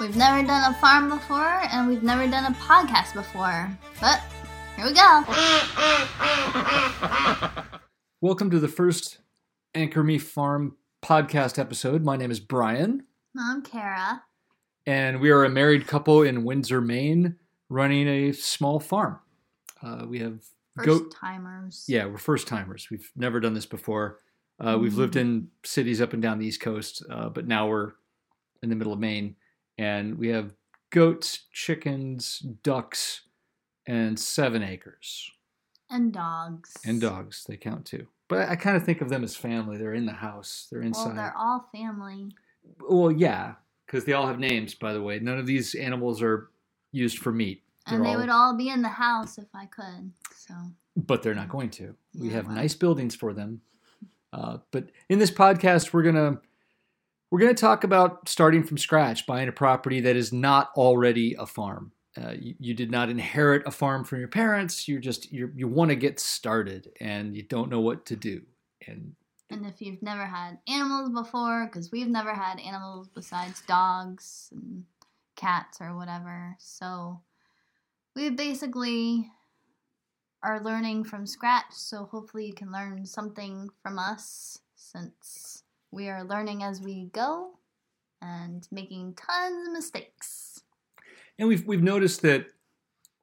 We've never done a farm before, and we've never done a podcast before. But here we go. Welcome to the first Anchor Me Farm podcast episode. My name is Brian, I'm Kara. and we are a married couple in Windsor, Maine, running a small farm. Uh, we have First goat. timers. Yeah, we're first timers. We've never done this before. Uh, we've lived in cities up and down the East Coast, uh, but now we're in the middle of Maine, and we have goats, chickens, ducks, and seven acres. And dogs. And dogs, they count too. But I kind of think of them as family. They're in the house. They're Well, inside. they're all family. Well, yeah, because they all have names, by the way. None of these animals are used for meat. And They're they all- would all be in the house if I could. So, but they're not going to. We have well. nice buildings for them. Uh, but in this podcast, we're gonna we're gonna talk about starting from scratch, buying a property that is not already a farm. Uh, you, you did not inherit a farm from your parents. You're just you you want to get started, and you don't know what to do. And and if you've never had animals before, because we've never had animals besides dogs and cats or whatever. So, we basically are learning from scratch. So, hopefully, you can learn something from us since we are learning as we go and making tons of mistakes. And we've we've noticed that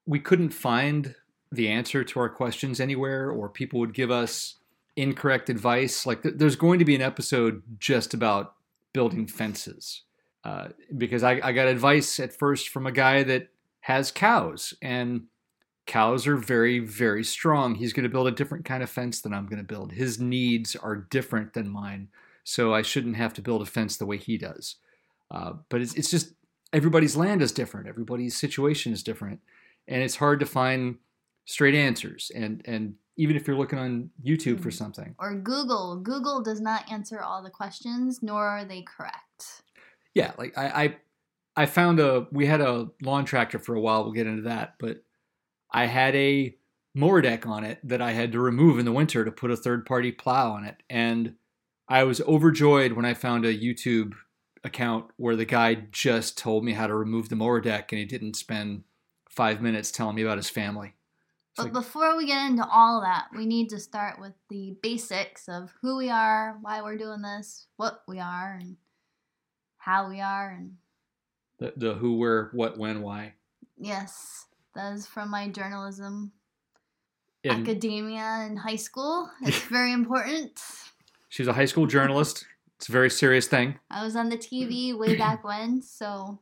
we couldn't find the answer to our questions anywhere, or people would give us incorrect advice. Like th- there's going to be an episode just about building fences, uh, because I, I got advice at first from a guy that has cows, and cows are very very strong. He's going to build a different kind of fence than I'm going to build. His needs are different than mine, so I shouldn't have to build a fence the way he does. Uh, but it's, it's just everybody's land is different everybody's situation is different and it's hard to find straight answers and and even if you're looking on youtube for Mhm. something Or Google. Google does not answer all the questions, nor are they correct. yeah like i i, I found a we had a lawn tractor for a while we'll get into that but i had a mower deck on it that i had to remove in the winter to put a third party plow on it and i was overjoyed when i found a youtube account where the guy just told me how to remove the mower deck and he didn't spend five minutes telling me about his family It's But like- before we get into all that, we need to start with the basics of who we are, why we're doing this, what we are, and how we are. And the, the who where what when why yes, that is from my journalism and academia in high school. It's very important. She's a high school journalist it's a very serious thing I was on the TV way back when, so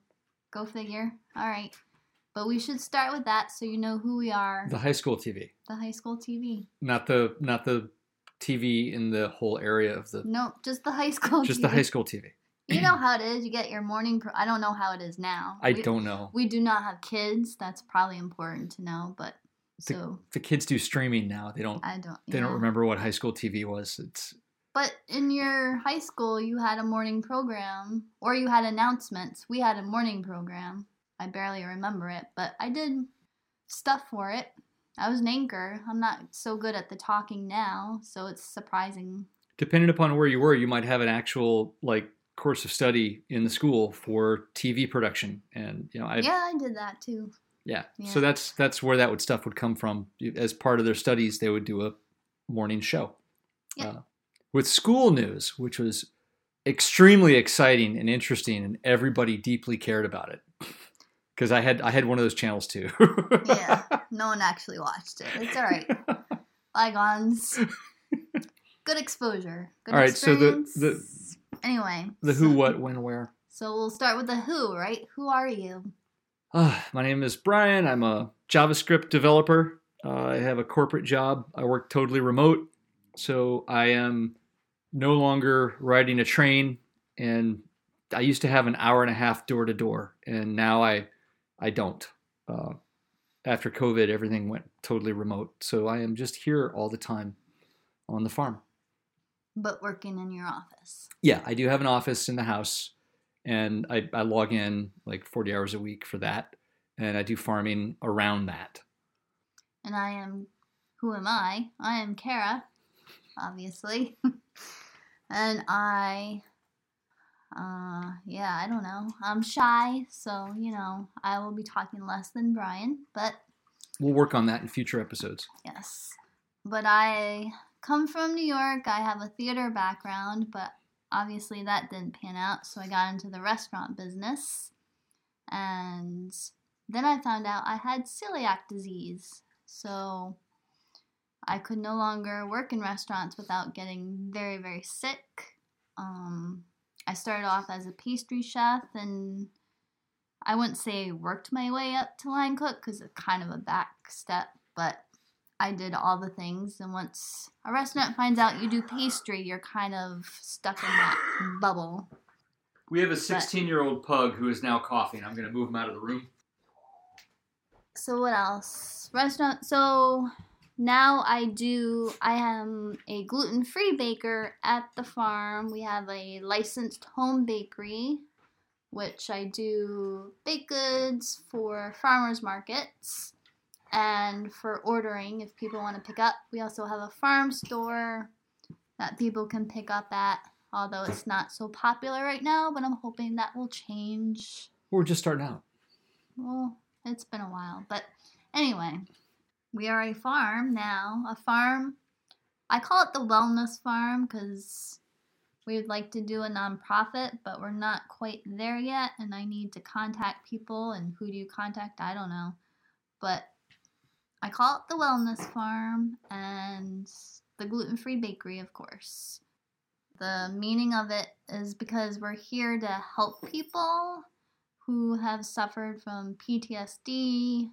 go figure. All right. But we should start with that so you know who we are. the high school tv The high school TV. not the not the tv in the whole area of the Nope, just the high school just TV. the high school tv You know how it is. You get your morning. Pro- I don't know how it is now. i We- don't know We do not have kids. That's probably important to know. But The- so the kids do streaming now they don't I don't. they don't remember what high school tv was it's But in your high school, you had a morning program, or you had announcements. We had a morning program. I barely remember it, but I did stuff for it. I was an anchor. I'm not so good at the talking now, so it's surprising. depending upon where you were you might have an actual like course of study in the school for tv production and you know i yeah, I did that too. Yeah. Yeah. So that's that's where that would stuff would come from. As part of their studies, they would do a morning show. Yeah. Uh, with school news, which was extremely exciting and interesting, and everybody deeply cared about it. Because I had I had one of those channels too. Yeah, no one actually watched it. It's all right. Bygones. Good exposure. Good exposure. All right, so the- the- anyway. the who, so- what, when, where. So we'll start with the who, right? Who are you? Uh, my name is Brian. I'm a JavaScript developer. Uh, I have a corporate job. I work totally remote, so I am no longer riding a train. And I used to have an hour and a half door to door, and now I, I don't. Uh, after COVID, everything went totally remote, so I am just here all the time on the farm. But working in your office. Yeah, I do have an office in the house, and I, I log in like 40 hours a week for that, and I do farming around that. And I am, who am I? I am Kara, obviously. and I Uh, yeah, I don't know. I'm shy, so you know I will be talking less than Brian, but We'll work on that in future episodes. yes. But I come from New York. I have a theater background, but obviously that didn't pan out, so I got into the restaurant business. And then I found out I had celiac disease. So I could no longer work in restaurants without getting very, very sick. Um, I started off as a pastry chef and I wouldn't say worked my way up to line cook because it's kind of a back step, but I did all the things. And once a restaurant finds out you do pastry, you're kind of stuck in that bubble. We have a 16 year old pug who is now coughing. I'm going to move him out of the room. So what else? Restaurant. So now I do. I am a gluten-free baker at the farm. We have a licensed home bakery, which I do baked goods for farmers markets and for ordering if people want to pick up. We also have a farm store that people can pick up at. Although it's not so popular right now, but I'm hoping that will change. We're just starting out. Well, it's been a while. But anyway, we are a farm now. A farm, I call it the wellness farm because we would like to do a nonprofit, but we're not quite there yet. And I need to contact people. And who do you contact? I don't know. But I call it the wellness farm and the gluten free bakery, of course. The meaning of it is because we're here to help people who have suffered from PTSD,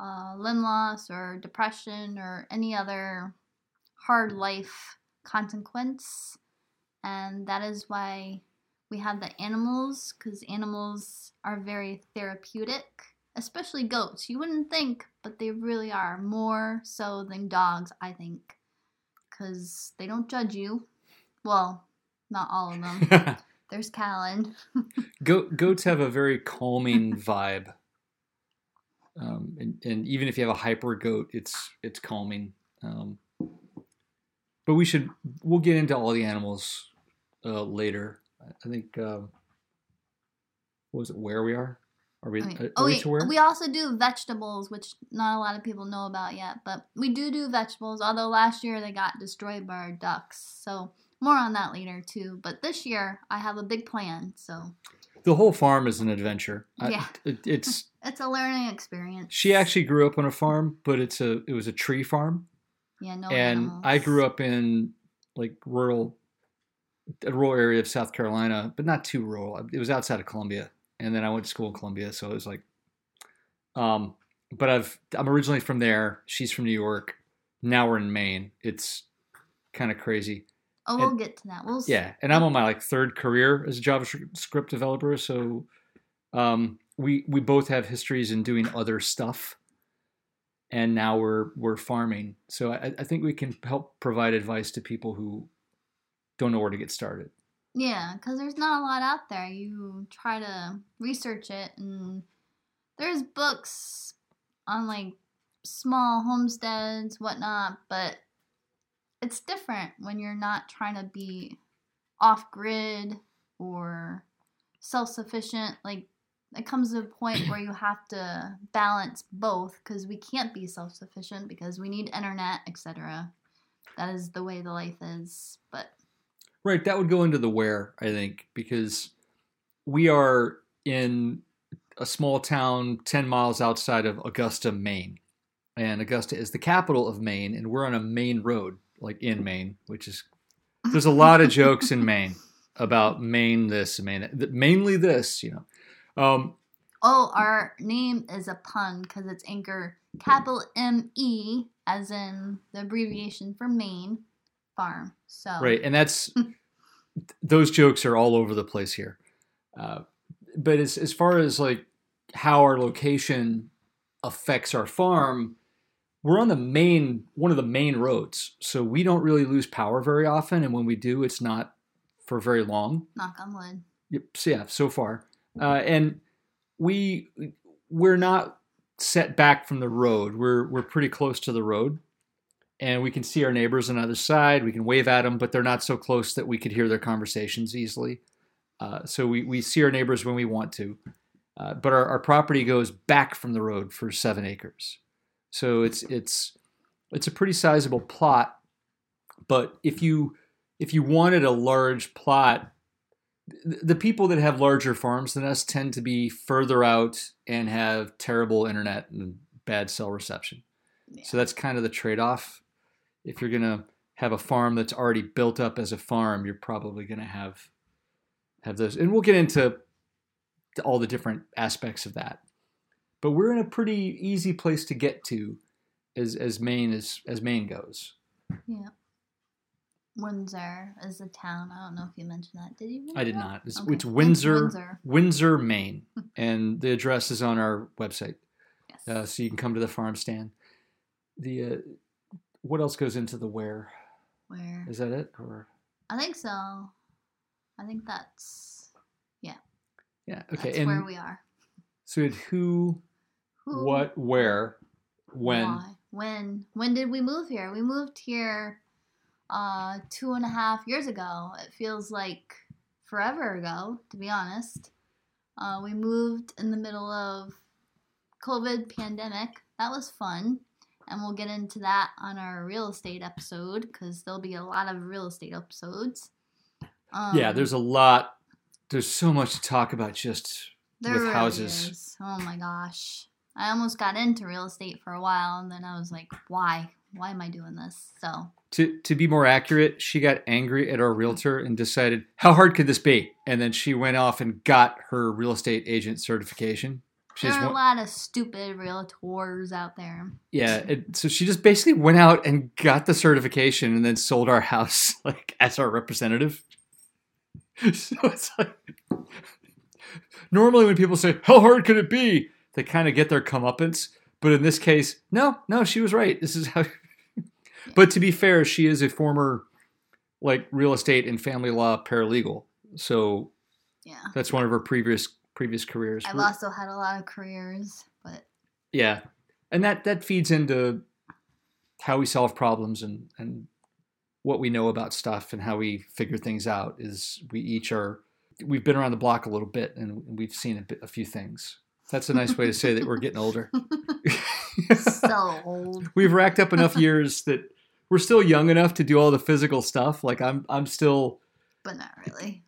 uh, limb loss, or depression, or any other hard life consequence. And that is why we have the animals, because animals are very therapeutic, especially goats. You wouldn't think, but they really are more so than dogs, I think, because they don't judge you. Well, not all of them. There's Callan. Goat, goats have a very calming vibe. Um, and, and even if you have a hyper goat, it's it's calming. Um, but we should we'll get into all the animals uh, later. I think uh, what was it where we are? Are we? Okay. Are Oh we wait, to where? we also do vegetables, which not a lot of people know about yet, but we do do vegetables. Although last year they got destroyed by our ducks, so more on that later too. But this year I have a big plan, so the whole farm is an adventure. I- Yeah. it, it's it's a learning experience. she actually grew up on a farm, but it's a it was a tree farm. yeah, no and animals. I grew up in like rural, a rural area of South Carolina, but not too rural. It was outside of Columbia, and then I went to school in Columbia, so it was like, um, but I've I'm originally from there. She's from New York. Now we're in Maine. It's kind of crazy. Oh, we'll and- get to that. We'll Yeah, and I'm on my like third career as a JavaScript developer, so um, we we both have histories in doing other stuff, and now we're we're farming. So I, I think we can help provide advice to people who don't know where to get started. Yeah, because there's not a lot out there. You try to research it, and there's books on like small homesteads, whatnot, but it's different when you're not trying to be off grid or self sufficient. Like, it comes to a point where you have to balance both because we can't be self sufficient because we need internet, etc. That is the way the life is. But Right, that would go into the where I think because we are in a small town 10 miles outside of Augusta, Maine. And Augusta is the capital of Maine and we're on a main road like in Maine, which is there's a lot of jokes in Maine about Maine this and Maine. Mainly this, you know. Um, Oh, our name is a pun because it's Anchor capital M E, as in the abbreviation for Maine Farm. So Right, and that's those jokes are all over the place here. Uh, but as as far as like how our location affects our farm, we're on the main one of the main roads, so we don't really lose power very often, and when we do, it's not for very long. knock on wood. Yep. So yeah, so far, uh, and we we're not set back from the road. We're we're pretty close to the road, and we can see our neighbors on the other side. We can wave at them, but they're not so close that we could hear their conversations easily. Uh, so we, we see our neighbors when we want to. Uh, but our, our property goes back from the road for seven acres. So it's it's it's a pretty sizable plot. But if you if you wanted a large plot, th- the people that have larger farms than us tend to be further out and have terrible internet and bad cell reception. Yeah. So that's kind of the trade off. If you're gonna have a farm that's already built up as a farm, you're probably gonna have have those. And we'll get into all the different aspects of that. But we're in a pretty easy place to get to as as Maine as as Maine goes. Yeah. Windsor is the town. I don't know if you mentioned that. Did you? mention I did that? not. It's, Okay. it's Windsor, Windsor. Windsor, Maine, and the address is on our website, Yes. uh, so you can come to the farm stand. The uh, what else goes into the where? Where? Is that it? Or I think so. I think that's yeah, Yeah. okay. that's and where we are. so who, Who? what, where, when? Why? When? When did we move here? We moved here uh two and a half years ago. It feels like forever ago, to be honest. Uh, we moved in the middle of COVID pandemic. That was fun. And we'll get into that on our real estate episode because there'll be a lot of real estate episodes. Um, yeah, there's a lot. There's so much to talk about just with really houses. is. Oh my gosh. I almost got into real estate for a while and then I was like, why? Why am I doing this? So, To to be more accurate, she got angry at our realtor and decided, how hard could this be? And then she went off and got her real estate agent certification. She there are a lot of stupid realtors out there. yeah, it, so she just basically went out and got the certification and then sold our house like as our representative. So it's like normally when people say, "How hard could it be?" They kind of get their comeuppance, but in this case, no, no, she was right. This is how. but to be fair, she is a former like real estate and family law paralegal, so Yeah. that's one of her previous previous careers. I've We're- also had a lot of careers, but yeah, and that that feeds into how we solve problems and and what we know about stuff and how we figure things out. Is we each are we've been around the block a little bit and we've seen a, bit, a few things. That's a nice way to say that we're getting older. so old. we've racked up enough years that we're still young enough to do all the physical stuff. Like I'm I'm still But not really.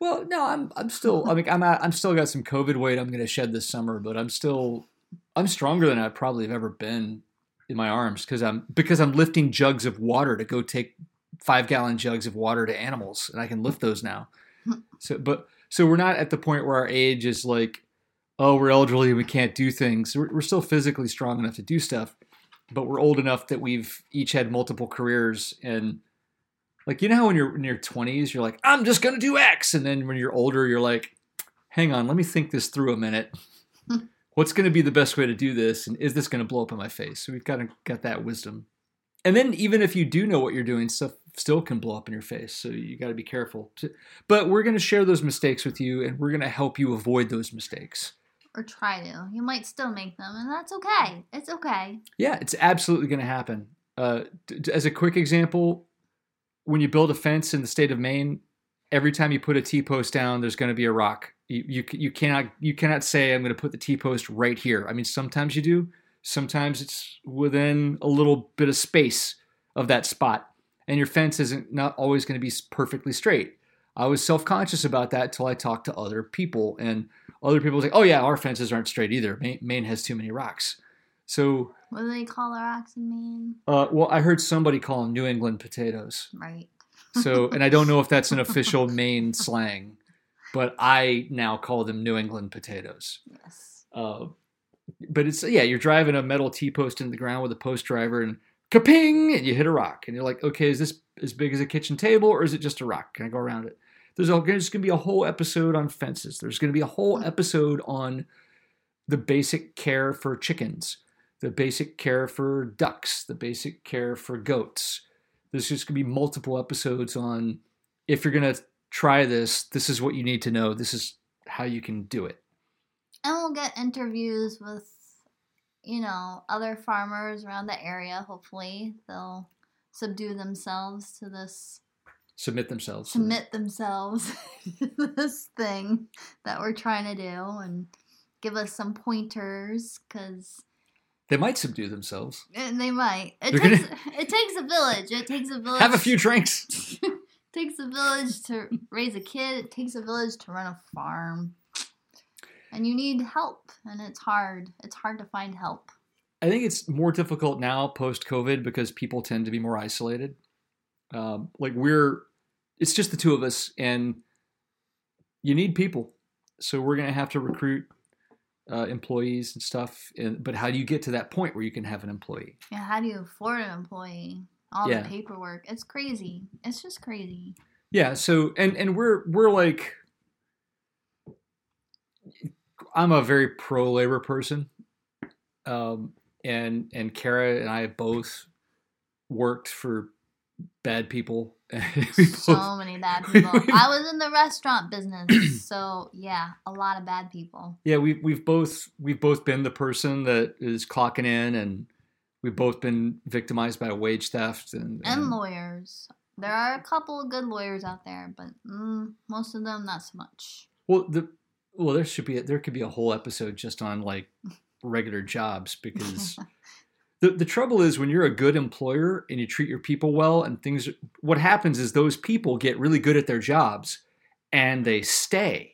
well, no, I'm I'm still I mean I'm I'm still got some COVID weight I'm going to shed this summer, but I'm still I'm stronger than I probably have ever been in my arms because I'm because I'm lifting jugs of water to go take five gallon jugs of water to animals, and I can lift those now. Hmm. So, but so we're not at the point where our age is like, oh, we're elderly and we can't do things. We're, we're still physically strong enough to do stuff, but we're old enough that we've each had multiple careers and. Like you know how when you're in your 20s you're like I'm just going to do X and then when you're older you're like hang on let me think this through a minute what's going to be the best way to do this and is this going to blow up in my face so we've got to got that wisdom and then even if you do know what you're doing stuff still can blow up in your face so you got to be careful but we're going to share those mistakes with you and we're going to help you avoid those mistakes Or try to. You might still make them, and that's okay. It's okay. yeah it's absolutely going to happen. Uh, d- d- as a quick example when you build a fence in the state of maine every time you put a t-post down there's going to be a rock. You, you, you cannot you cannot say i'm going to put the t-post right here. I mean sometimes you do. Sometimes it's within a little bit of space of that spot. And your fence isn't not always going to be perfectly straight i was self-conscious about that till i talked to other people and other people say oh yeah our fences aren't straight either maine, maine has too many rocks so What do they call our rocks in Maine? uh, well i heard somebody call them new england potatoes Right. so, and I don't know if that's an official Maine slang, but I now call them New England potatoes. Yes. Uh, but it's yeah, you're driving a metal T post into the ground with a post driver, and kaping, and you hit a rock, and you're like, okay, is this as big as a kitchen table, or is it just a rock? Can I go around it? There's, going to be a whole episode on fences. There's going to be a whole hmm. episode on the basic care for chickens, the basic care for ducks, the basic care for goats. There's just going to be multiple episodes on if you're going to try this, this is what you need to know. This is how you can do it. And we'll get interviews with, you know, other farmers around the area. Hopefully, they'll subdue themselves to this submit themselves. submit themselves to this thing that we're trying to do and give us some pointers because They might subdue themselves. and they might. It They're takes it takes a village. It takes a village. Have a few drinks. it takes a village to raise a kid. It takes a village to run a farm. And you need help, and it's hard. It's hard to find help. I think it's more difficult now post COVID because people tend to be more isolated. Um, like we're, it's just the two of us, and you need people. So we're gonna have to recruit uh, employees and stuff. And, but how do you get to that point where you can have an employee? Yeah, how do you afford an employee? All Yeah. the paperwork. It's crazy. It's just crazy. Yeah. So and and we're we're like, I'm a very pro labor person, um, and and Kara and I both worked for bad people. So many bad people. I was in the restaurant business, so yeah, a lot of bad people. yeah, we we've both we've both been the person that is clocking in, and we've both been victimized by wage theft and, And lawyers. There are a couple of good lawyers out there, but mm, most of them not so much. Well, the well, there should be a, there could be a whole episode just on like regular jobs because the the trouble is when you're a good employer and you treat your people well and things what happens is those people get really good at their jobs and they stay.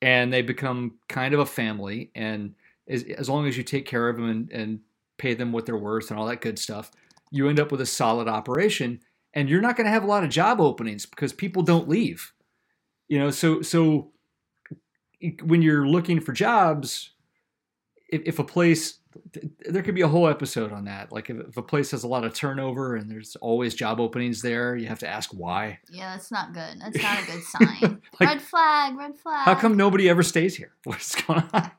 And they become kind of a family and as, as long as you take care of them and, and pay them what they're worth and all that good stuff you end up with a solid operation and you're not going to have a lot of job openings because people don't leave. You know so so when you're looking for jobs if, if a place there could be a whole episode on that like if, if a place has a lot of turnover and there's always job openings there you have to ask why Yeah, that's not good. That's not a good sign. Like, red flag, red flag. how come nobody ever stays here what's going on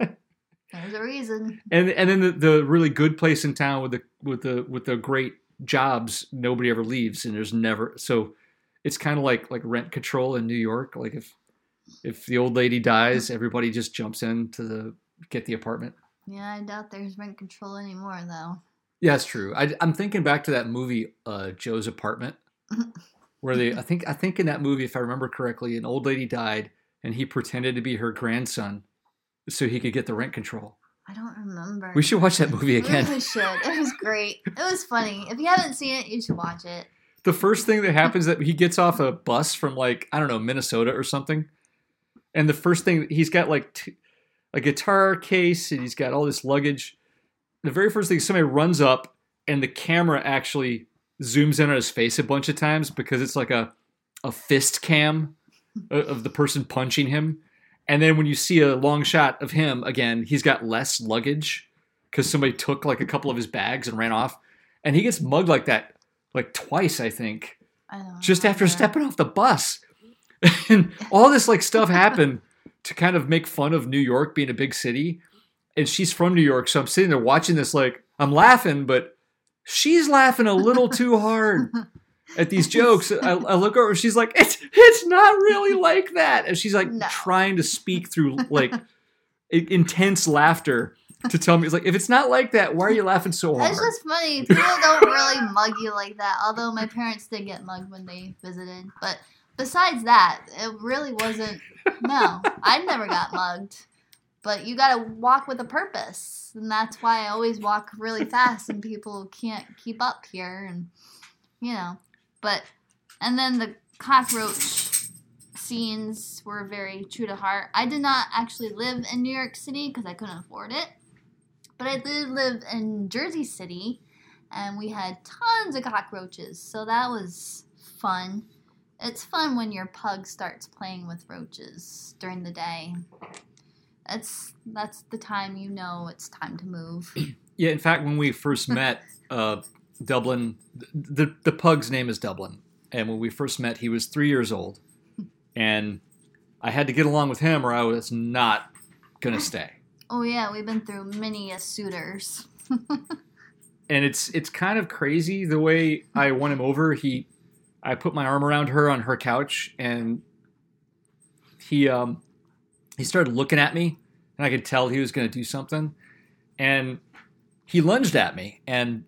There's a reason. and and then the, the really good place in town with the with the with the great jobs nobody ever leaves and there's never so it's kind of like like rent control in new york like if if the old lady dies everybody just jumps in to the get the apartment Yeah, I doubt there's rent control anymore, though. Yeah, it's true. I, I'm thinking back to that movie, uh, Joe's Apartment, where they, I think, I think in that movie, if I remember correctly, an old lady died, and he pretended to be her grandson, so he could get the rent control. I don't remember. We should watch that movie We again. really should. It was great. It was funny. If you haven't seen it, you should watch it. The first thing that happens that he gets off a bus from like I don't know Minnesota or something, and the first thing he's got like t- a guitar case and he's got all this luggage. The very first thing somebody runs up and the camera actually zooms in on his face a bunch of times because it's like a a fist cam of the person punching him. And then when you see a long shot of him again, he's got less luggage because somebody took like a couple of his bags and ran off. And he gets mugged like that like twice, I think, I don't just after stepping off the bus. and all this like stuff happened to kind of make fun of New York being a big city. And she's from New York, so I'm sitting there watching this like I'm laughing, but she's laughing a little too hard at these jokes. I, I look over, she's like, "It's it's not really like that," and she's like No. trying to speak through like intense laughter to tell me, "It's like if it's not like that, why are you laughing so hard?" It's just funny. People don't really mug you like that. Although my parents did get mugged when they visited. But besides that, it really wasn't. No, I never got mugged. But you gotta walk with a purpose. And that's why I always walk really fast and people can't keep up here. And, you know. But, and then the cockroach scenes were very true to heart. I did not actually live in New York City because I couldn't afford it. But I did live in Jersey City, and we had tons of cockroaches, so that was fun. It's fun when your pug starts playing with roaches during the day. That's that's the time you know it's time to move. Yeah, in fact, when we first met, uh, Dublin, the the pug's name is Dublin, and when we first met, he was three years old, and I had to get along with him, or I was not gonna stay. Oh yeah, we've been through many a suitors. And it's it's kind of crazy the way I won him over. He, I put my arm around her on her couch, and he um he started looking at me, and I could tell he was gonna do something, and he lunged at me, and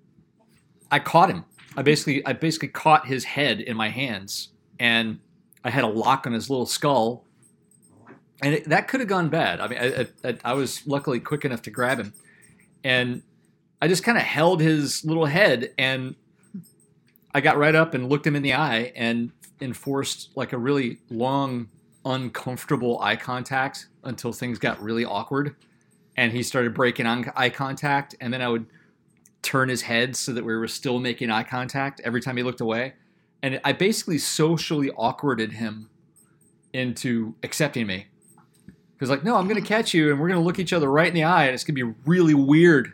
I caught him. I basically I basically caught his head in my hands and I had a lock on his little skull, and it, that could have gone bad. I mean, I, I, I was luckily quick enough to grab him, and I just kind of held his little head, and I got right up and looked him in the eye and enforced like a really long, uncomfortable eye contact until things got really awkward, and he started breaking on eye contact, and then I would turn his head so that we were still making eye contact every time he looked away. And I basically socially awkwarded him into accepting me. Because, like, no, I'm going to catch you and we're going to look each other right in the eye and it's going to be really weird.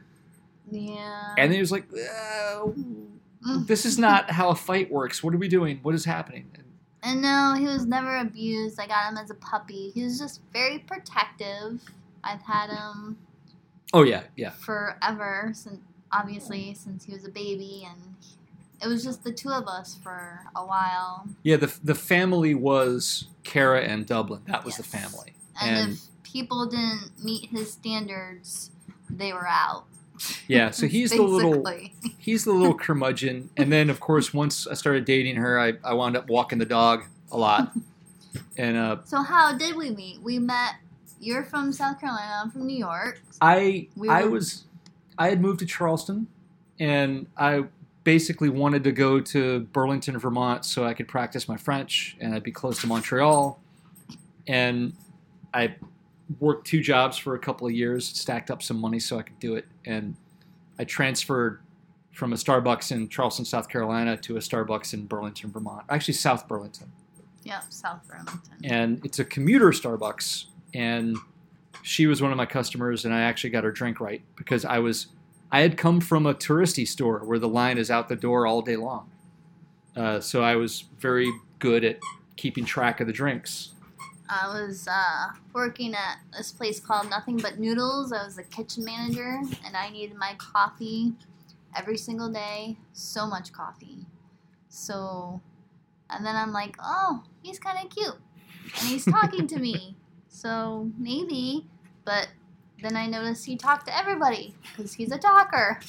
Yeah. And then he was like, uh, Mm. this is not how a fight works. What are we doing? What is happening? And no, he was never abused. I got him as a puppy. He was just very protective. I've had him Oh, yeah, yeah. forever since obviously since he was a baby and it was just the two of us for a while. Yeah, the, the family was Kara and Dublin. That was the family. And, And- if people didn't meet his standards, they were out. Yeah, so he's the little he's the little curmudgeon. And then, of course, once I started dating her, I, I wound up walking the dog a lot. And uh, So how did we meet? We met. You're from South Carolina. I'm from New York. I We I were- was I had moved to Charleston, and I basically wanted to go to Burlington, Vermont, so I could practice my French and I'd be close to Montreal. And I worked two jobs for a couple of years, stacked up some money so I could do it, and I transferred from a Starbucks in Charleston, South Carolina, to a Starbucks in Burlington, Vermont. Actually, South Burlington. Yeah, South Burlington. and it's a commuter Starbucks. And she was one of my customers, and I actually got her drink right because I was, I had come from a touristy store where the line is out the door all day long. Uh, so I was very good at keeping track of the drinks. I was uh, working at this place called Nothing But Noodles. I was the kitchen manager, and I needed my coffee every single day. So much coffee. So, and then I'm like, oh, he's kind of cute, and he's talking to me. So maybe, but then I noticed he talked to everybody because he's a talker.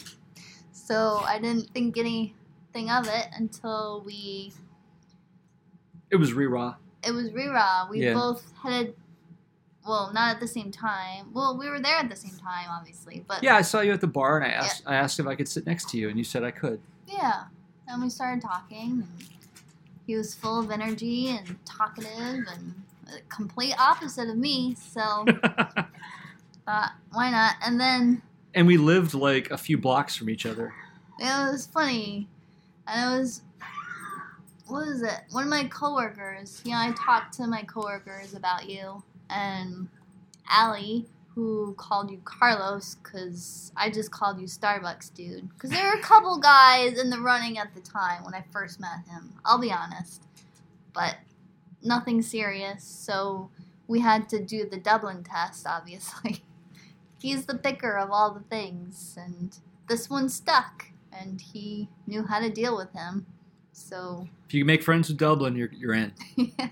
So I didn't think anything of it until we It was Ri Ra. It was Ri Ra. We Yeah. both headed, well, not at the same time. Well, we were there at the same time, obviously, but Yeah, I saw you at the bar, and I asked, I asked if I could sit next to you, and you said I could. yeah. And we started talking, and he was full of energy and talkative, and a complete opposite of me. So thought, why not? And then and we lived like a few blocks from each other. it was funny, and it was. What was it? One of my coworkers. You know, I talked to my coworkers about you, and Allie, who called you Carlos, because I just called you Starbucks dude. Because there were a couple guys in the running at the time when I first met him. I'll be honest, but nothing serious. So we had to do the Dublin test. Obviously, he's the picker of all the things, and this one stuck, and he knew how to deal with him. So If you make friends with Dublin, you're, you're in. yeah.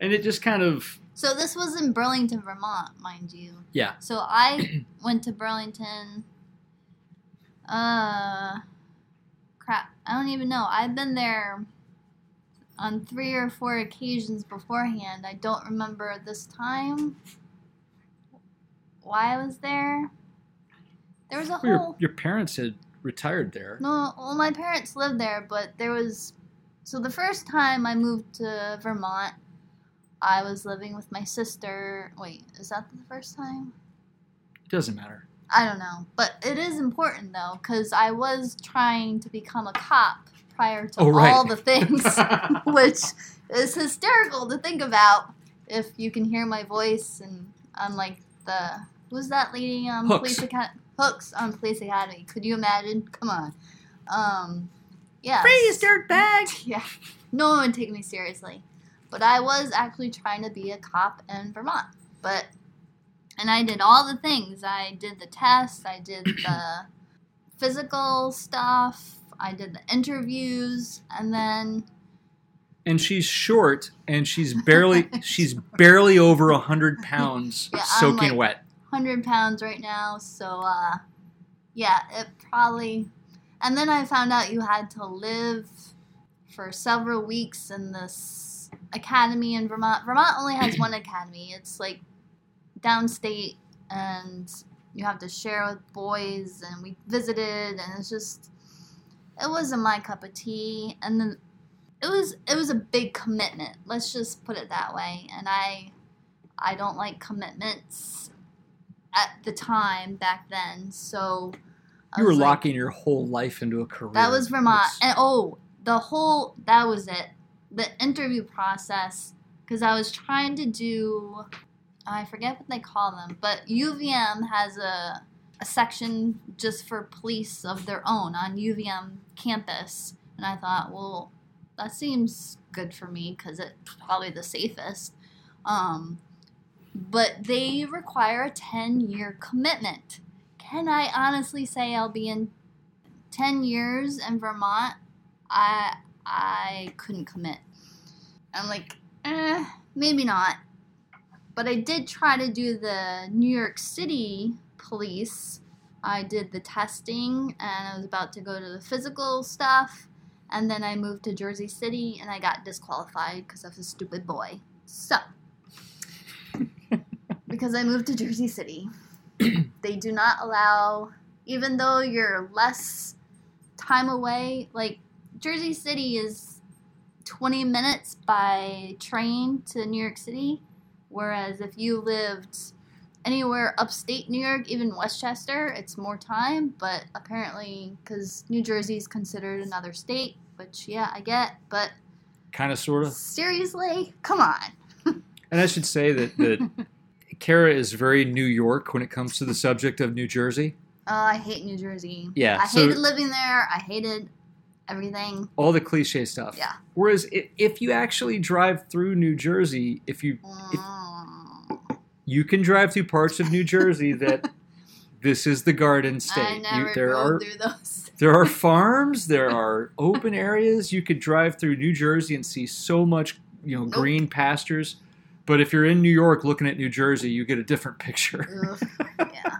And it just kind of, So this was in Burlington, Vermont, mind you. yeah. So I went to Burlington. Uh, crap. I don't even know. I've been there on three or four occasions beforehand. I don't remember this time why I was there. There was a Your, whole. your parents had retired there. No, well, my parents lived there, but there was. So the first time I moved to Vermont, I was living with my sister. Wait, is that the first time? It doesn't matter. I don't know, but it is important though, because I was trying to become a cop prior to Oh, right. all the things, which is hysterical to think about. If you can hear my voice, and I'm like the who's that leading on Hooks. Police Academy? Hooks on Police Academy. Could you imagine? Come on. Um, yeah. dirtbag! Yeah. No one would take me seriously. But I was actually trying to be a cop in Vermont. But and I did all the things. I did the tests, I did the physical stuff, I did the interviews, and then and she's short and she's barely she's barely over a hundred pounds Yeah, I'm soaking like- wet 100 pounds right now. So, uh, yeah, it probably. And then I found out you had to live for several weeks in this academy in Vermont. Vermont only has one academy. It's like downstate, and you have to share with boys. And we visited, and it's just it wasn't my cup of tea. And then it was it was a big commitment. Let's just put it that way. And I I don't like commitments at the time back then. So I You were like- locking your whole life into a career. that was Vermont. That's- And oh, the whole that was it. The interview process because I was trying to do I forget what they call them, but UVM has a a section just for police of their own on UVM campus, and I thought, well, that seems good for me because it's probably the safest. Um, but they require a ten year commitment. Can I honestly say I'll be in 10 years in Vermont, I I couldn't commit. I'm like, eh, maybe not. But I did try to do the New York City police. I did the testing and I was about to go to the physical stuff. And then I moved to Jersey City and I got disqualified because I was a stupid boy. So, because I moved to Jersey City, they do not allow, even though you're less time away, like Jersey City is 20 minutes by train to New York City, whereas if you lived anywhere upstate New York, even Westchester, it's more time, but apparently, because New Jersey is considered another state, which, yeah, I get, but kind of, sort of. seriously, come on. And I should say that that Kara is very New York when it comes to the subject of New Jersey. Oh, I hate New Jersey. Yeah, I so- hated living there. I hated everything. All the cliche stuff. Yeah. Whereas if you actually drive through New Jersey, if you Mm. you can drive through parts of New Jersey that this is the Garden State. I You- never there drove are through those. there are farms, there are open areas. You could drive through New Jersey and see so much, you know, Nope. green pastures. But if you're in New York looking at New Jersey, you get a different picture. Yeah.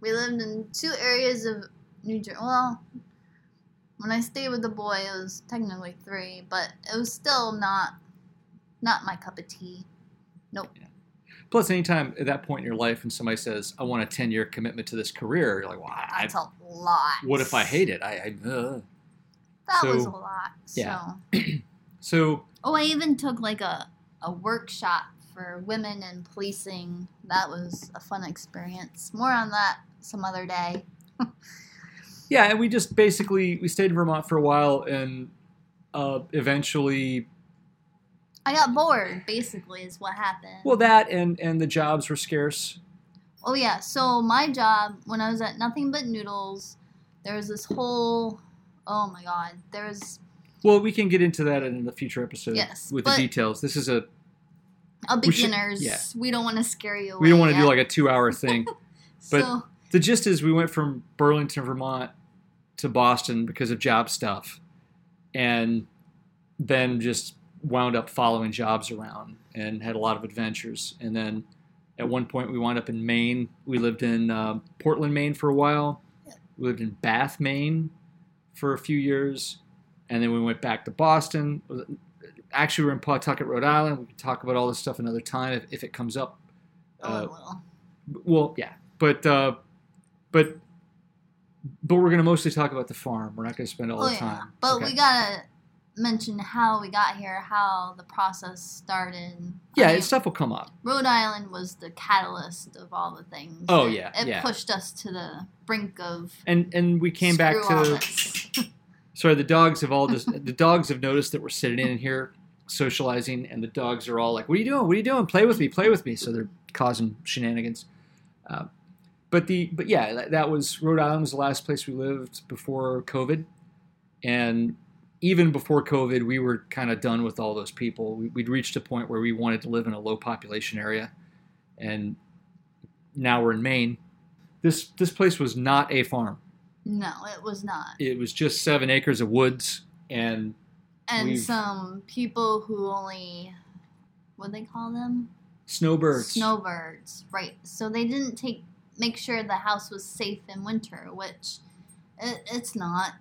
We lived in two areas of New Jersey. Well, when I stayed with the boy, it was technically three, but it was still not not my cup of tea. Nope. Plus, anytime at that point in your life, and somebody says, "I want a 10 year commitment to this career," you're like, "Well, That's a lot. what if I hate it?" I, I uh. That was a So- lot. yeah. So. so Oh, I even took like a a workshop for women in policing. That was a fun experience. More on that some other day. yeah, and we just basically we stayed in Vermont for a while, and uh, eventually, I got bored. Basically, is what happened. well, that and and the jobs were scarce. Oh yeah, so my job when I was at Nothing But Noodles, there was this whole oh my god, there was Well, we can get into that in the future episode Yes, with the details. This is a a We should- beginners. yeah. We don't want to scare you away. we don't want to do like a two hour thing. but- so the gist is we went from Burlington, Vermont to Boston because of job stuff, and then just wound up following jobs around and had a lot of adventures. And then at one point we wound up in Maine. We lived in uh, Portland, Maine for a while. We lived in Bath, Maine for a few years, and then we went back to Boston. Actually, we we're in Pawtucket, Rhode Island. We can talk about all this stuff another time if, if it comes up. oh uh, well. Well, yeah, but uh, but but we're going to mostly talk about the farm. We're not going to spend all Oh the yeah, time. but Okay. we gotta mention how we got here, how the process started. yeah, I mean, stuff will come up. Rhode Island was the catalyst of all the things. Oh, It- yeah, it yeah. pushed us to the brink of. And and we came back to. sorry. The dogs have all just the dogs have noticed that we're sitting in here socializing, and the dogs are all like, "What are you doing? What are you doing? Play with me! Play with me!" So they're causing shenanigans. Uh, but the but yeah, that, that was Rhode Island was the last place we lived before COVID, and even before COVID, we were kind of done with all those people. We, we'd reached a point where we wanted to live in a low population area, and now we're in Maine. This this place was not a farm. No, it was not. It was just seven acres of woods, and and some people who only what they call them snowbirds. snowbirds right so they didn't take make sure the house was safe in winter which it, it's not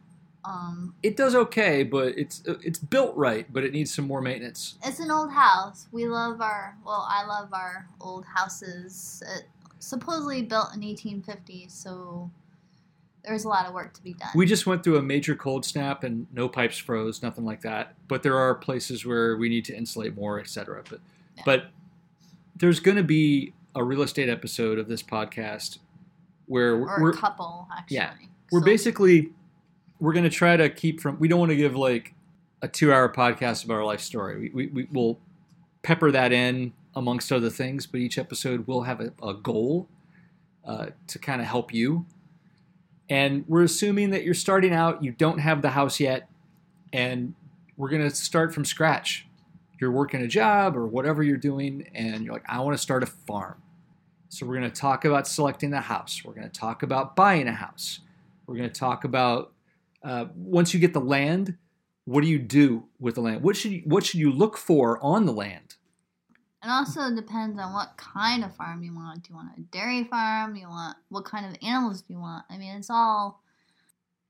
Um, It does okay, but it's it's built right, but it needs some more maintenance. it's an old house. We love our well, I love our old houses. It, supposedly built in 1850, so there's a lot of work to be done. We just went through a major cold snap and no pipes froze, nothing like that. But there are places where we need to insulate more, etc. But Yeah. but there's going to be a real estate episode of this podcast where or we're a couple actually. yeah. we're So- basically we're going to try to keep from we don't want to give like a two hour podcast about our life story we, we, we will pepper that in amongst other things but each episode will have a, a goal uh, to kind of help you and we're assuming that you're starting out you don't have the house yet and we're going to start from scratch you're working a job or whatever you're doing and you're like i want to start a farm so we're going to talk about selecting the house we're going to talk about buying a house we're going to talk about uh, once you get the land, what do you do with the land? What should you, what should you look for on the land? It also depends on what kind of farm you want. Do you want a dairy farm? You want what kind of animals do you want? I mean, it's all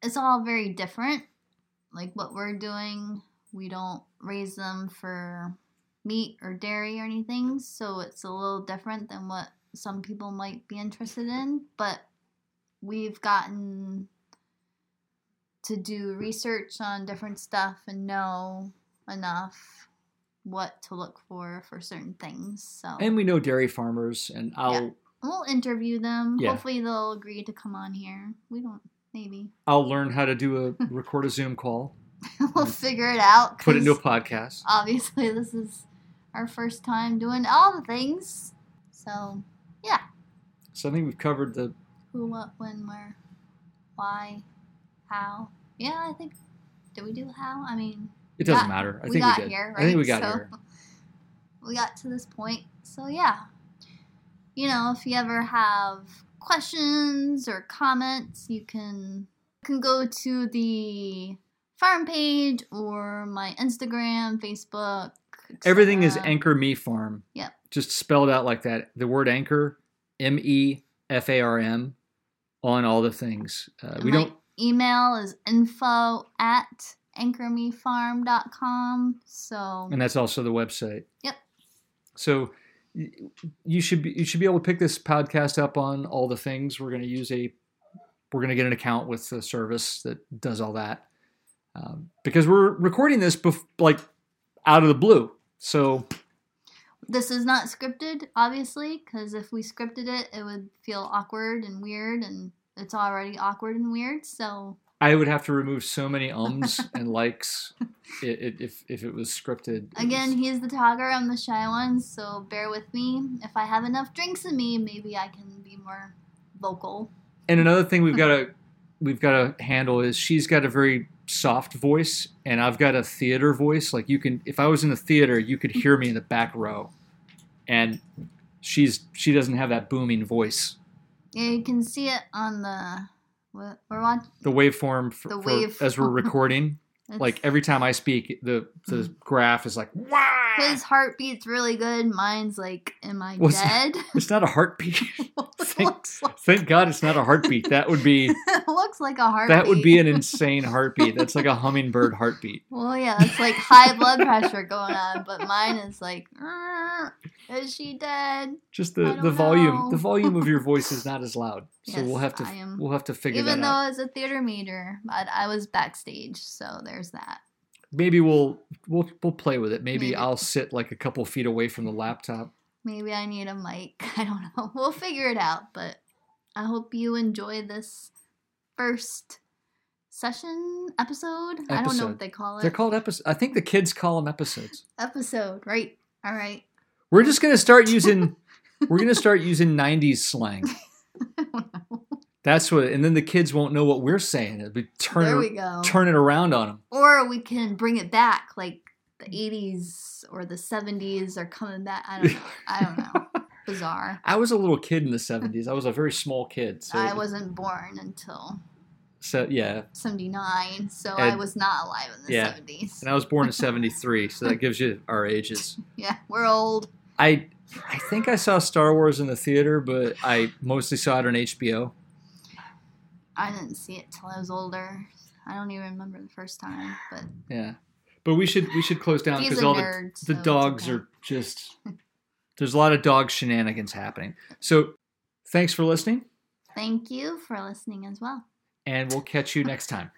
it's all very different. Like what we're doing, we don't raise them for meat or dairy or anything, so it's a little different than what some people might be interested in, but we've gotten to do research on different stuff and know enough what to look for for certain things. So And we know dairy farmers, and I'll Yeah. we'll interview them. Yeah. Hopefully they'll agree to come on here. We don't maybe. I'll learn how to do a record a Zoom call, we'll figure it out. put it into a podcast. obviously this is our first time doing all the things. So yeah. So I think we've covered the. who, what, when, where, why, how. Yeah, I think did we do how? I mean It doesn't got- matter. I we think we did. here, I think we got So- here. we got to this point. So yeah. You know, if you ever have questions or comments, you can can go to the farm page or my Instagram, Facebook. Everything is. Anchor Me Farm. Yep. Just spelled out like that. The word anchor, M E F A R M, on all the things. Uh, we don't. email is info at anchormefarm.com. So and that's also the website. Yep. So you should be you should be able to pick this podcast up on all the things. We're going to use a we're going to get an account with the service that does all that um, because we're recording this bef- like out of the blue. So This is not scripted, obviously, because if we scripted it, it would feel awkward and weird, and it's already awkward and weird. So I would have to remove so many ums and likes if if it was scripted. It again, was- he's the talker, I'm the shy one. So bear with me. If I have enough drinks in me, maybe I can be more vocal. and another thing we've got to we've got to handle is she's got a very soft voice and I've got a theater voice like you can if I was in the theater you could hear me in the back row and she's she doesn't have that booming voice Yeah, you can see it on the. We're watching. the waveform for, The for- as we're recording like every time I speak the the mm. graph is like Wah! His heartbeat's really good. Mine's like, am I What's dead? it's not a heartbeat Thank- like thank god it's not a heartbeat that would be it looks like a heartbeat. that would be an insane heartbeat that's like a hummingbird heartbeat Well, yeah, it's like high blood pressure going on, but mine is like, "Uh, is she dead? Just the, the volume know. the volume of your voice is not as loud. So we'll have to am- we'll have to figure it out. Even though out. it's a theater major, but I was backstage, so there's that. Maybe we'll we'll we'll play with it. Maybe, Maybe. I'll sit like a couple feet away from the laptop. Maybe I need a mic. I don't know. We'll figure it out, but I hope you enjoy this first session episode. I don't know what they call it. They're called episodes. I think the kids call them episodes. episode, right? All right. We're just gonna start using we're gonna start using '90s slang. I don't know. That's what, and then the kids won't know what we're saying. It'll be turn there it, we go. turn it around on them. Or we can bring it back, like the 80s or the 70s are coming back. I don't know. I don't know. Bizarre. I was a little kid in the '70s. I was a very small kid. So, I wasn't born until so yeah, 79, so I was not alive in the yeah. 70s. and I was born in '73. So that gives you our ages. Yeah, we're old. I I think I saw Star Wars in the theater, but I mostly saw it on HBO. I didn't see it till I was older. I don't even remember the first time, but Yeah. But we should we should close down because all nerd. the, the it's dogs okay. are just there's a lot of dog shenanigans happening. So thanks for listening, Thank you for listening as well. and we'll catch you next time.